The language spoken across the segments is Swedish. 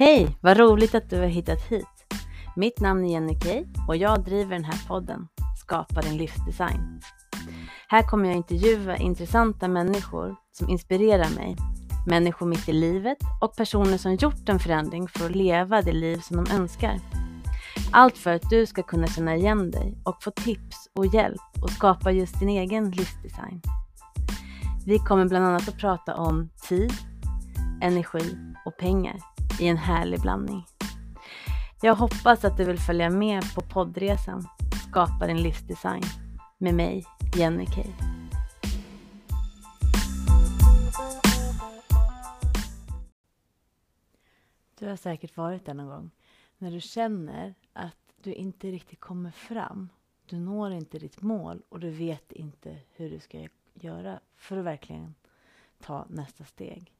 Hej! Vad roligt att du har hittat hit. Mitt namn är Jenny Kay och jag driver den här podden Skapa din livsdesign. Här kommer jag intervjua intressanta människor som inspirerar mig. Människor mitt i livet och personer som gjort en förändring för att leva det liv som de önskar. Allt för att du ska kunna känna igen dig och få tips och hjälp och skapa just din egen livsdesign. Vi kommer bland annat att prata om tid, energi och pengar i en härlig blandning. Jag hoppas att du vill följa med på poddresan Skapa din livsdesign med mig, Jenny Kay. Du har säkert varit där någon gång när du känner att du inte riktigt kommer fram. Du når inte ditt mål och du vet inte hur du ska göra för att verkligen ta nästa steg.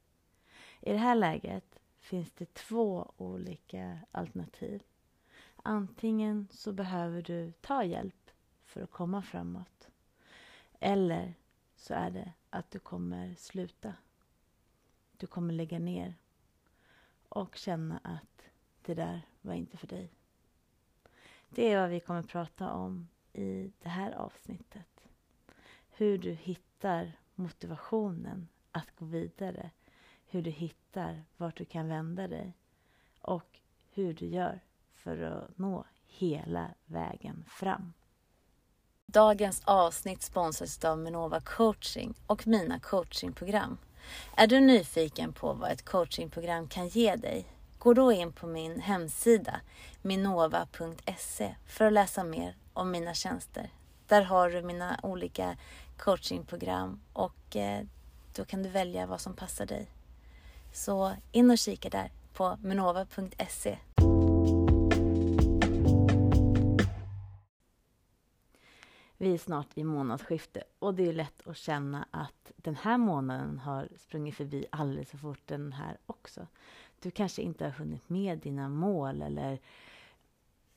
I det här läget finns det två olika alternativ. Antingen så behöver du ta hjälp för att komma framåt. Eller så är det att du kommer sluta. Du kommer lägga ner och känna att det där var inte för dig. Det är vad vi kommer prata om i det här avsnittet. Hur du hittar motivationen att gå vidare hur du hittar vart du kan vända dig och hur du gör för att nå hela vägen fram. Dagens avsnitt sponsras av Minova coaching och mina coachingprogram. Är du nyfiken på vad ett coachingprogram kan ge dig? Gå då in på min hemsida minova.se för att läsa mer om mina tjänster. Där har du mina olika coachingprogram och eh, då kan du välja vad som passar dig. Så in och kika där på minova.se. Vi är snart i månadsskifte och det är lätt att känna att den här månaden har sprungit förbi alldeles för fort den här också. Du kanske inte har hunnit med dina mål eller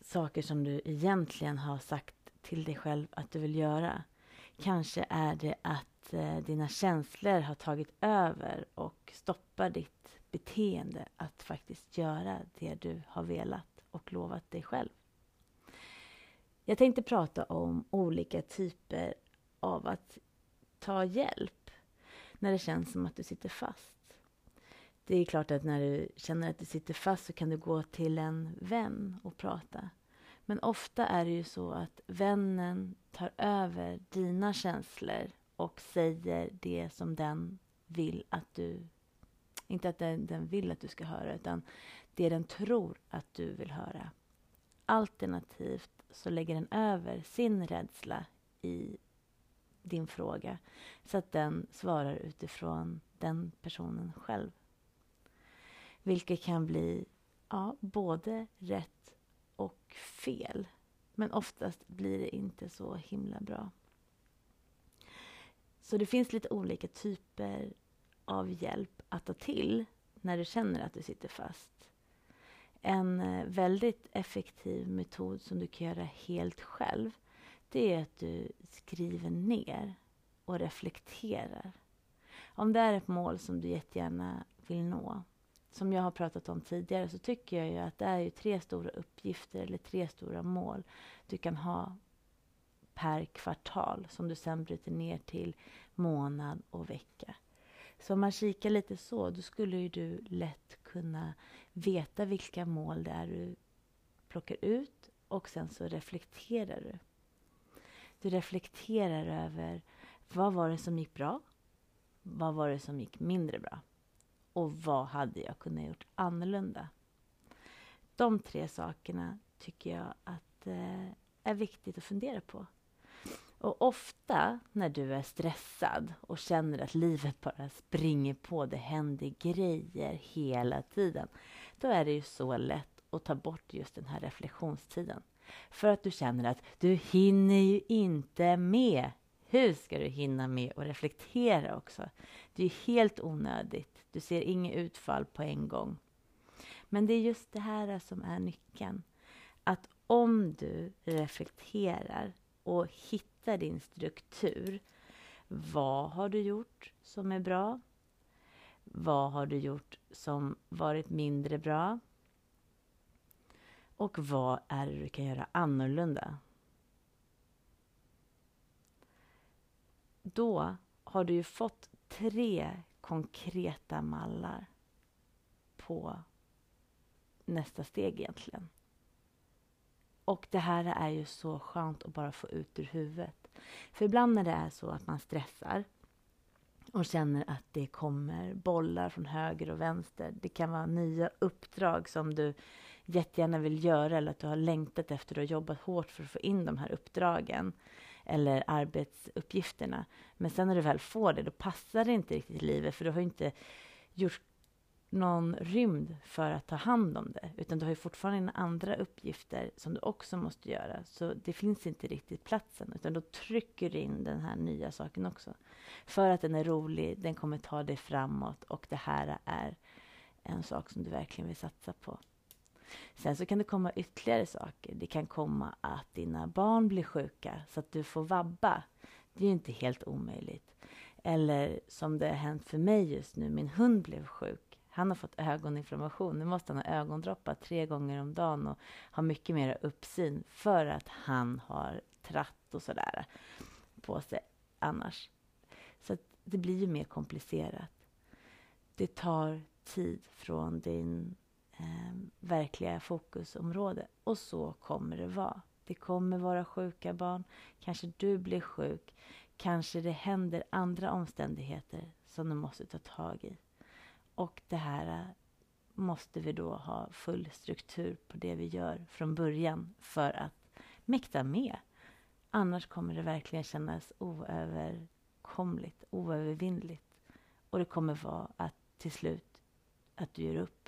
saker som du egentligen har sagt till dig själv att du vill göra. Kanske är det att eh, dina känslor har tagit över och stoppar ditt beteende att faktiskt göra det du har velat och lovat dig själv. Jag tänkte prata om olika typer av att ta hjälp när det känns som att du sitter fast. Det är klart att när du känner att du sitter fast så kan du gå till en vän och prata. Men ofta är det ju så att vännen tar över dina känslor och säger det som den vill att du... Inte att den, den vill att du ska höra, utan det den tror att du vill höra. Alternativt så lägger den över sin rädsla i din fråga så att den svarar utifrån den personen själv. Vilket kan bli ja, både rätt och fel. Men oftast blir det inte så himla bra. Så det finns lite olika typer av hjälp att ta till när du känner att du sitter fast. En eh, väldigt effektiv metod som du kan göra helt själv det är att du skriver ner och reflekterar. Om det är ett mål som du jättegärna vill nå, som jag har pratat om tidigare, så tycker jag ju att det är ju tre stora uppgifter eller tre stora mål du kan ha per kvartal som du sen bryter ner till månad och vecka. Så om man kikar lite så, då skulle ju du lätt kunna veta vilka mål det är du plockar ut och sen så reflekterar du. Du reflekterar över vad var det som gick bra? Vad var det som gick mindre bra? Och vad hade jag kunnat gjort annorlunda? De tre sakerna tycker jag att eh, är viktigt att fundera på. Och ofta när du är stressad och känner att livet bara springer på, det händer grejer hela tiden, då är det ju så lätt att ta bort just den här reflektionstiden. För att du känner att du hinner ju inte med. Hur ska du hinna med att reflektera också? Det är ju helt onödigt. Du ser inget utfall på en gång. Men det är just det här som är nyckeln. Att om du reflekterar och hittar din struktur. Vad har du gjort som är bra? Vad har du gjort som varit mindre bra? Och vad är det du kan göra annorlunda? Då har du ju fått tre konkreta mallar på nästa steg egentligen. Och det här är ju så skönt att bara få ut ur huvudet. För ibland när det är så att man stressar och känner att det kommer bollar från höger och vänster. Det kan vara nya uppdrag som du jättegärna vill göra eller att du har längtat efter och jobbat hårt för att få in de här uppdragen eller arbetsuppgifterna. Men sen när du väl får det, då passar det inte riktigt i livet för du har inte gjort någon rymd för att ta hand om det, utan du har ju fortfarande andra uppgifter som du också måste göra. Så det finns inte riktigt platsen, utan då trycker du in den här nya saken också. För att den är rolig, den kommer ta dig framåt och det här är en sak som du verkligen vill satsa på. Sen så kan det komma ytterligare saker. Det kan komma att dina barn blir sjuka så att du får vabba. Det är ju inte helt omöjligt. Eller som det har hänt för mig just nu, min hund blev sjuk. Han har fått ögoninflammation. Nu måste han ha ögondroppar tre gånger om dagen och ha mycket mer uppsyn för att han har tratt och sådär på sig annars. Så det blir ju mer komplicerat. Det tar tid från din eh, verkliga fokusområde och så kommer det vara. Det kommer vara sjuka barn. Kanske du blir sjuk. Kanske det händer andra omständigheter som du måste ta tag i. Och det här eh, måste vi då ha full struktur på det vi gör från början för att mäkta med. Annars kommer det verkligen kännas oöverkomligt, oövervinnligt. Och det kommer vara att till slut att du ger upp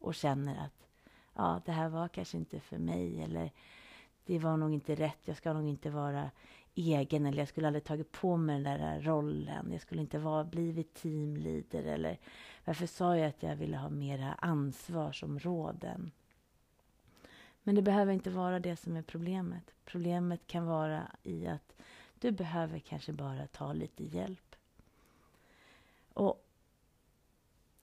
och känner att ja, det här var kanske inte för mig eller det var nog inte rätt. Jag ska nog inte vara egen eller jag skulle aldrig tagit på mig den där rollen. Jag skulle inte vara blivit teamleader eller varför sa jag att jag ville ha mera ansvarsområden? Men det behöver inte vara det som är problemet. Problemet kan vara i att du behöver kanske bara ta lite hjälp. Och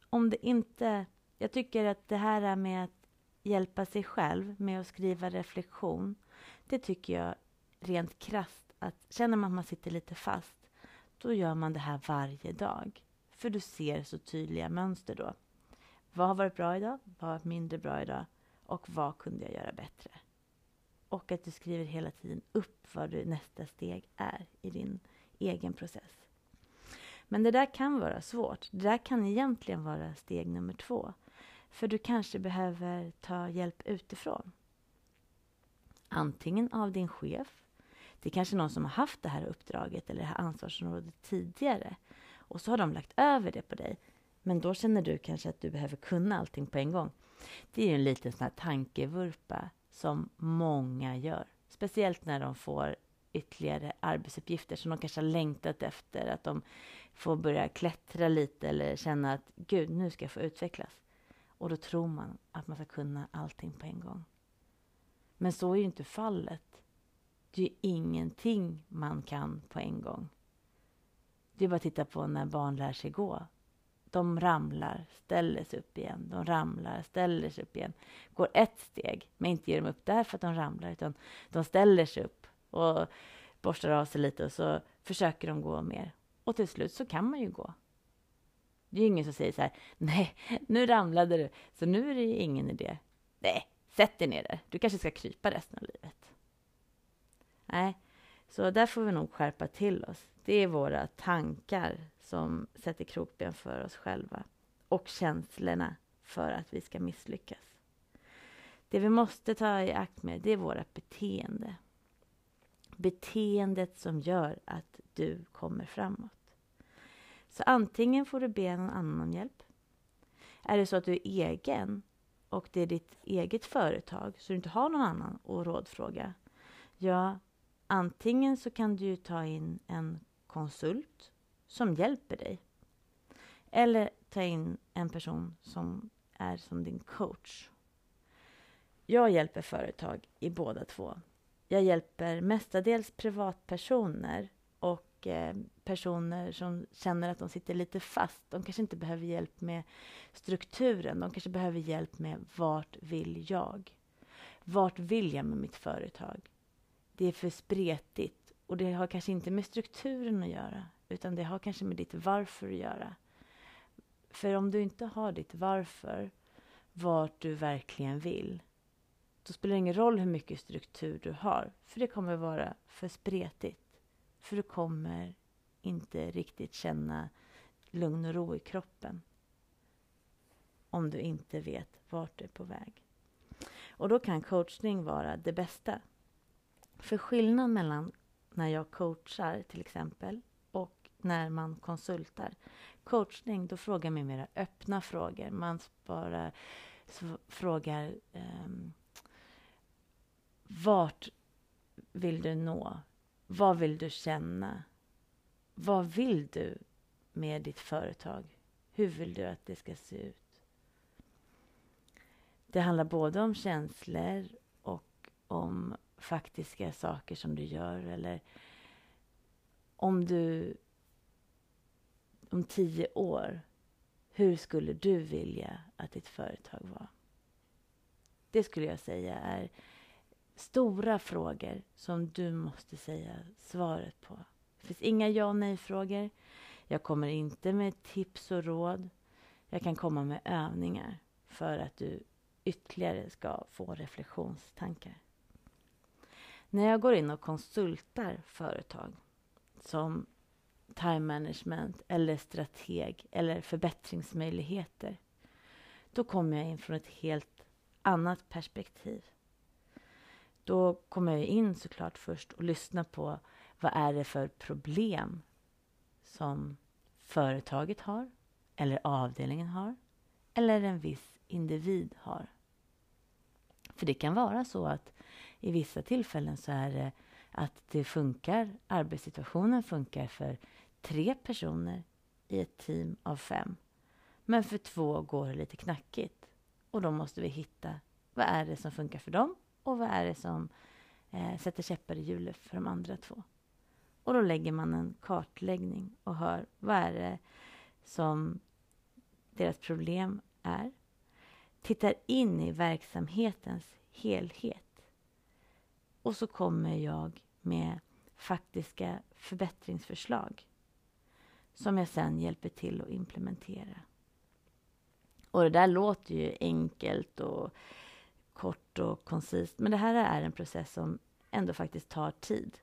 om det inte... Jag tycker att det här med att hjälpa sig själv med att skriva reflektion, det tycker jag rent krast att känner man att man sitter lite fast, då gör man det här varje dag. För du ser så tydliga mönster då. Vad har varit bra idag? Vad har varit mindre bra idag? Och vad kunde jag göra bättre? Och att du skriver hela tiden upp vad du, nästa steg är i din egen process. Men det där kan vara svårt. Det där kan egentligen vara steg nummer två. För du kanske behöver ta hjälp utifrån. Antingen av din chef. Det är kanske någon som har haft det här uppdraget eller det här ansvarsområdet tidigare. Och så har de lagt över det på dig. Men då känner du kanske att du behöver kunna allting på en gång. Det är ju en liten sån här tankevurpa som många gör. Speciellt när de får ytterligare arbetsuppgifter som de kanske har längtat efter. Att de får börja klättra lite eller känna att gud, nu ska jag få utvecklas. Och då tror man att man ska kunna allting på en gång. Men så är ju inte fallet. Det är ju ingenting man kan på en gång. Det är bara att titta på när barn lär sig gå. De ramlar, ställer sig upp igen. De ramlar, ställer sig upp igen. Går ett steg, men inte ger de upp därför att de ramlar, utan de ställer sig upp och borstar av sig lite och så försöker de gå mer. Och till slut så kan man ju gå. Det är ju ingen som säger så här, nej, nu ramlade du, så nu är det ingen idé. Nej, sätt dig ner där. Du kanske ska krypa resten av livet. Nej, så där får vi nog skärpa till oss. Det är våra tankar som sätter krokben för oss själva och känslorna för att vi ska misslyckas. Det vi måste ta i akt med, det är vårt beteende. Beteendet som gör att du kommer framåt. Så antingen får du be någon annan om hjälp. Är det så att du är egen och det är ditt eget företag så du inte har någon annan att rådfråga, ja, antingen så kan du ta in en konsult som hjälper dig. Eller ta in en person som är som din coach. Jag hjälper företag i båda två. Jag hjälper mestadels privatpersoner och eh, personer som känner att de sitter lite fast. De kanske inte behöver hjälp med strukturen. De kanske behöver hjälp med vart vill jag? Vart vill jag med mitt företag? Det är för spretigt och det har kanske inte med strukturen att göra utan det har kanske med ditt varför att göra. För om du inte har ditt varför, vart du verkligen vill, då spelar det ingen roll hur mycket struktur du har, för det kommer vara för spretigt. För du kommer inte riktigt känna lugn och ro i kroppen om du inte vet vart du är på väg. Och då kan coachning vara det bästa. För skillnaden mellan när jag coachar till exempel och när man konsultar. Coachning, då frågar man mera öppna frågor. Man bara frågar um, vart vill du nå? Vad vill du känna? Vad vill du med ditt företag? Hur vill du att det ska se ut? Det handlar både om känslor och om faktiska saker som du gör eller om du om tio år, hur skulle du vilja att ditt företag var? Det skulle jag säga är stora frågor som du måste säga svaret på. Det finns inga ja och nej-frågor. Jag kommer inte med tips och råd. Jag kan komma med övningar för att du ytterligare ska få reflektionstankar. När jag går in och konsultar företag som time management eller strateg eller förbättringsmöjligheter då kommer jag in från ett helt annat perspektiv. Då kommer jag in såklart först och lyssnar på vad är det för problem som företaget har eller avdelningen har eller en viss individ har. För det kan vara så att i vissa tillfällen så är det att det funkar, arbetssituationen funkar för tre personer i ett team av fem. Men för två går det lite knackigt. Och då måste vi hitta vad är det som funkar för dem och vad är det som eh, sätter käppar i hjulet för de andra två. Och då lägger man en kartläggning och hör vad är det som deras problem är. Tittar in i verksamhetens helhet. Och så kommer jag med faktiska förbättringsförslag som jag sen hjälper till att implementera. Och det där låter ju enkelt och kort och koncist, men det här är en process som ändå faktiskt tar tid.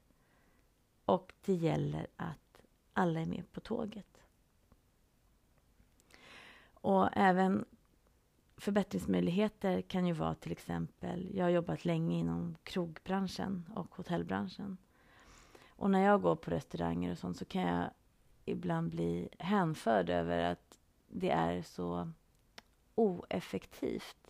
Och det gäller att alla är med på tåget. Och även förbättringsmöjligheter kan ju vara till exempel, jag har jobbat länge inom krogbranschen och hotellbranschen. Och när jag går på restauranger och sånt så kan jag ibland bli hänförd över att det är så oeffektivt.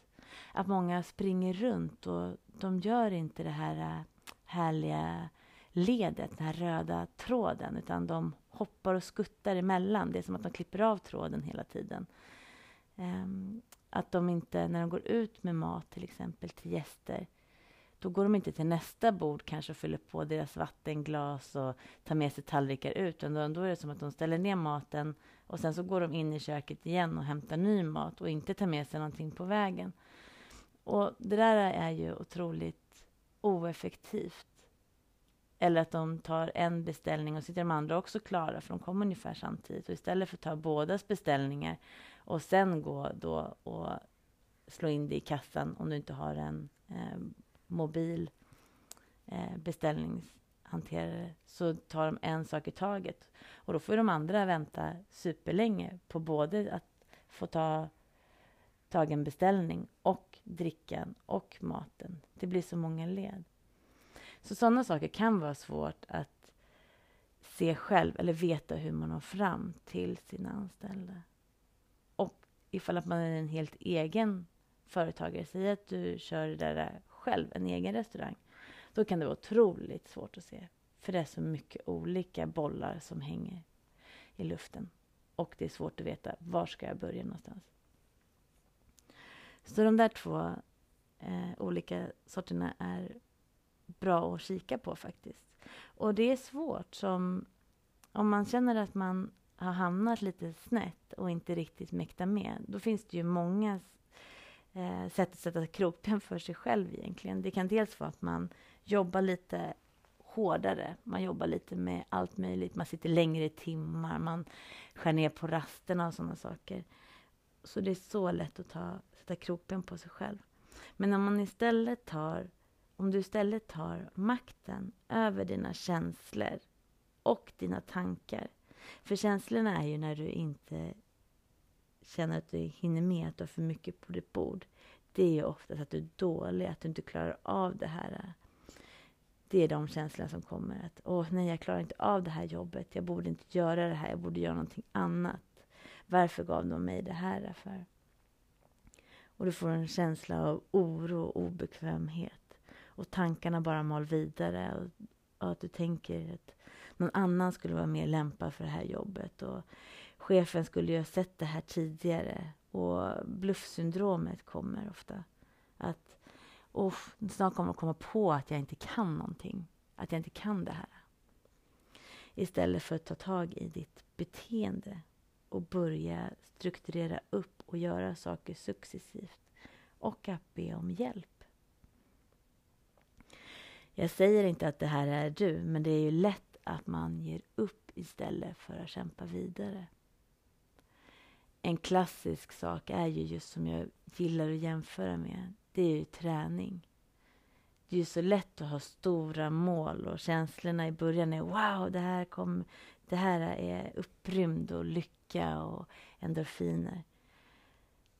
Att många springer runt och de gör inte det här eh, härliga ledet, den här röda tråden, utan de hoppar och skuttar emellan. Det är som att de klipper av tråden hela tiden. Um, att de inte, när de går ut med mat till exempel till gäster, då går de inte till nästa bord kanske och fyller på deras vattenglas och tar med sig tallrikar ut. Utan då är det som att de ställer ner maten och sen så går de in i köket igen och hämtar ny mat och inte tar med sig någonting på vägen. Och det där är ju otroligt oeffektivt. Eller att de tar en beställning och sitter de andra också klara för de kommer ungefär samtidigt. Och istället för att ta bådas beställningar och sen gå då och slå in det i kassan om du inte har en eh, mobil eh, beställningshanterare så tar de en sak i taget. Och då får de andra vänta superlänge på både att få ta tagen beställning och drickan och maten. Det blir så många led. Så sådana saker kan vara svårt att se själv eller veta hur man når fram till sina anställda. Och ifall att man är en helt egen företagare, säg att du kör det där själv, en egen restaurang, då kan det vara otroligt svårt att se. För det är så mycket olika bollar som hänger i luften. Och det är svårt att veta var ska jag börja någonstans. Så de där två eh, olika sorterna är bra att kika på faktiskt. Och det är svårt som om man känner att man har hamnat lite snett och inte riktigt mäktar med. Då finns det ju många eh, sätt att sätta krokben för sig själv egentligen. Det kan dels vara att man jobbar lite hårdare. Man jobbar lite med allt möjligt. Man sitter längre timmar, man skär ner på rasterna och sådana saker. Så det är så lätt att ta, sätta krokben på sig själv. Men om man istället tar, om du istället tar makten över dina känslor och dina tankar. För känslorna är ju när du inte känner att du hinner med, att du har för mycket på ditt bord. Det är ju oftast att du är dålig, att du inte klarar av det här. Det är de känslorna som kommer. Att åh nej, jag klarar inte av det här jobbet. Jag borde inte göra det här. Jag borde göra någonting annat. Varför gav de mig det här för? Och du får en känsla av oro och obekvämhet. Och tankarna bara mal vidare. Och, och att du tänker att någon annan skulle vara mer lämpad för det här jobbet. Och chefen skulle ju ha sett det här tidigare. Och bluffsyndromet kommer ofta. Att oh, snart kommer de komma på att jag inte kan någonting. Att jag inte kan det här. Istället för att ta tag i ditt beteende och börja strukturera upp och göra saker successivt. Och att be om hjälp. Jag säger inte att det här är du, men det är ju lätt att man ger upp istället för att kämpa vidare. En klassisk sak är ju just som jag gillar att jämföra med. Det är ju träning. Det är ju så lätt att ha stora mål och känslorna i början är wow, det här, kom, det här är upprymd och lycka och endorfiner.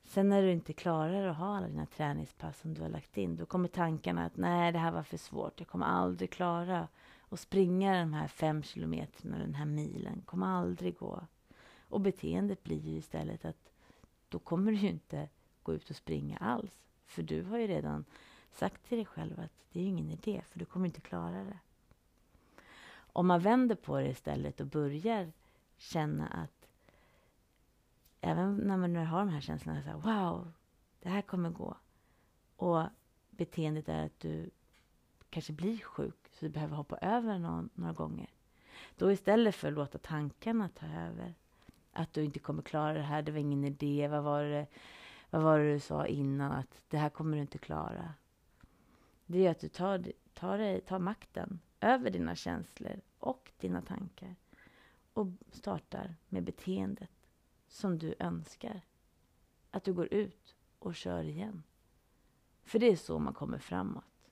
Sen när du inte klarar att ha alla dina träningspass som du har lagt in, då kommer tankarna att nej, det här var för svårt. Jag kommer aldrig klara att springa de här fem kilometerna, den här milen. kommer aldrig gå. Och beteendet blir ju istället att då kommer du ju inte gå ut och springa alls. För du har ju redan sagt till dig själv att det är ingen idé, för du kommer inte klara det. Om man vänder på det istället och börjar känna att även när man har de här känslorna, så här, wow, det här kommer gå. Och beteendet är att du kanske blir sjuk, så du behöver hoppa över någon, några gånger. Då istället för att låta tankarna ta över, att du inte kommer klara det här, det var ingen idé, vad var det, vad var det du sa innan, att det här kommer du inte klara. Det är att du tar, tar, dig, tar makten över dina känslor och dina tankar och startar med beteendet som du önskar. Att du går ut och kör igen. För det är så man kommer framåt.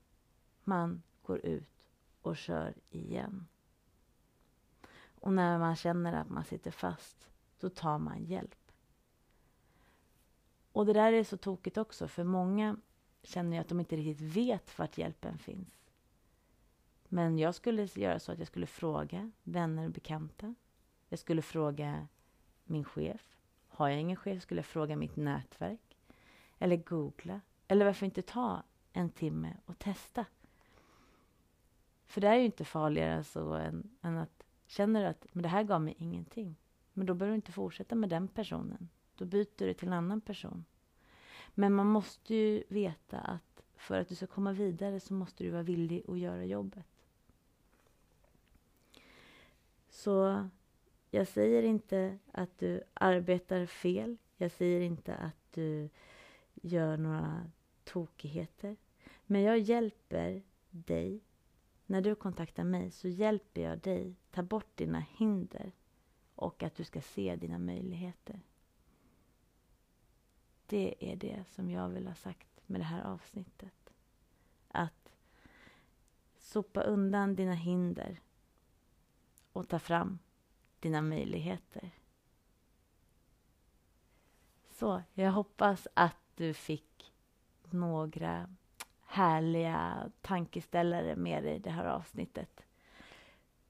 Man går ut och kör igen. Och när man känner att man sitter fast, då tar man hjälp. Och det där är så tokigt också, för många känner jag att de inte riktigt vet vart hjälpen finns. Men jag skulle göra så att jag skulle fråga vänner och bekanta. Jag skulle fråga min chef. Har jag ingen chef skulle jag fråga mitt nätverk. Eller googla. Eller varför inte ta en timme och testa? För det är ju inte farligare så än, än att känner du att men det här gav mig ingenting. Men då behöver du inte fortsätta med den personen. Då byter du till en annan person. Men man måste ju veta att för att du ska komma vidare så måste du vara villig att göra jobbet. Så jag säger inte att du arbetar fel. Jag säger inte att du gör några tokigheter. Men jag hjälper dig. När du kontaktar mig så hjälper jag dig ta bort dina hinder och att du ska se dina möjligheter. Det är det som jag vill ha sagt med det här avsnittet. Att sopa undan dina hinder och ta fram dina möjligheter. Så jag hoppas att du fick några härliga tankeställare med dig i det här avsnittet.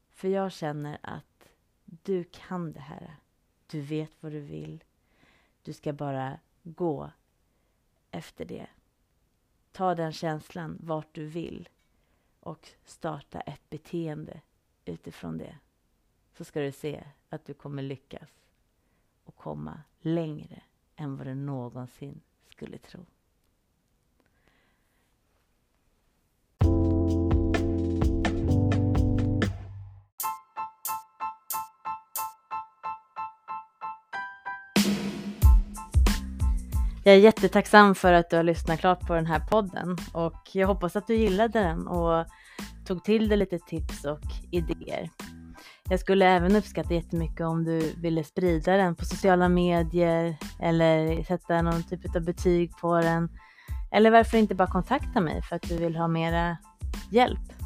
För jag känner att du kan det här. Du vet vad du vill. Du ska bara gå efter det. Ta den känslan vart du vill och starta ett beteende utifrån det. Så ska du se att du kommer lyckas och komma längre än vad du någonsin skulle tro. Jag är jättetacksam för att du har lyssnat klart på den här podden och jag hoppas att du gillade den och tog till dig lite tips och idéer. Jag skulle även uppskatta jättemycket om du ville sprida den på sociala medier eller sätta någon typ av betyg på den. Eller varför inte bara kontakta mig för att du vill ha mera hjälp.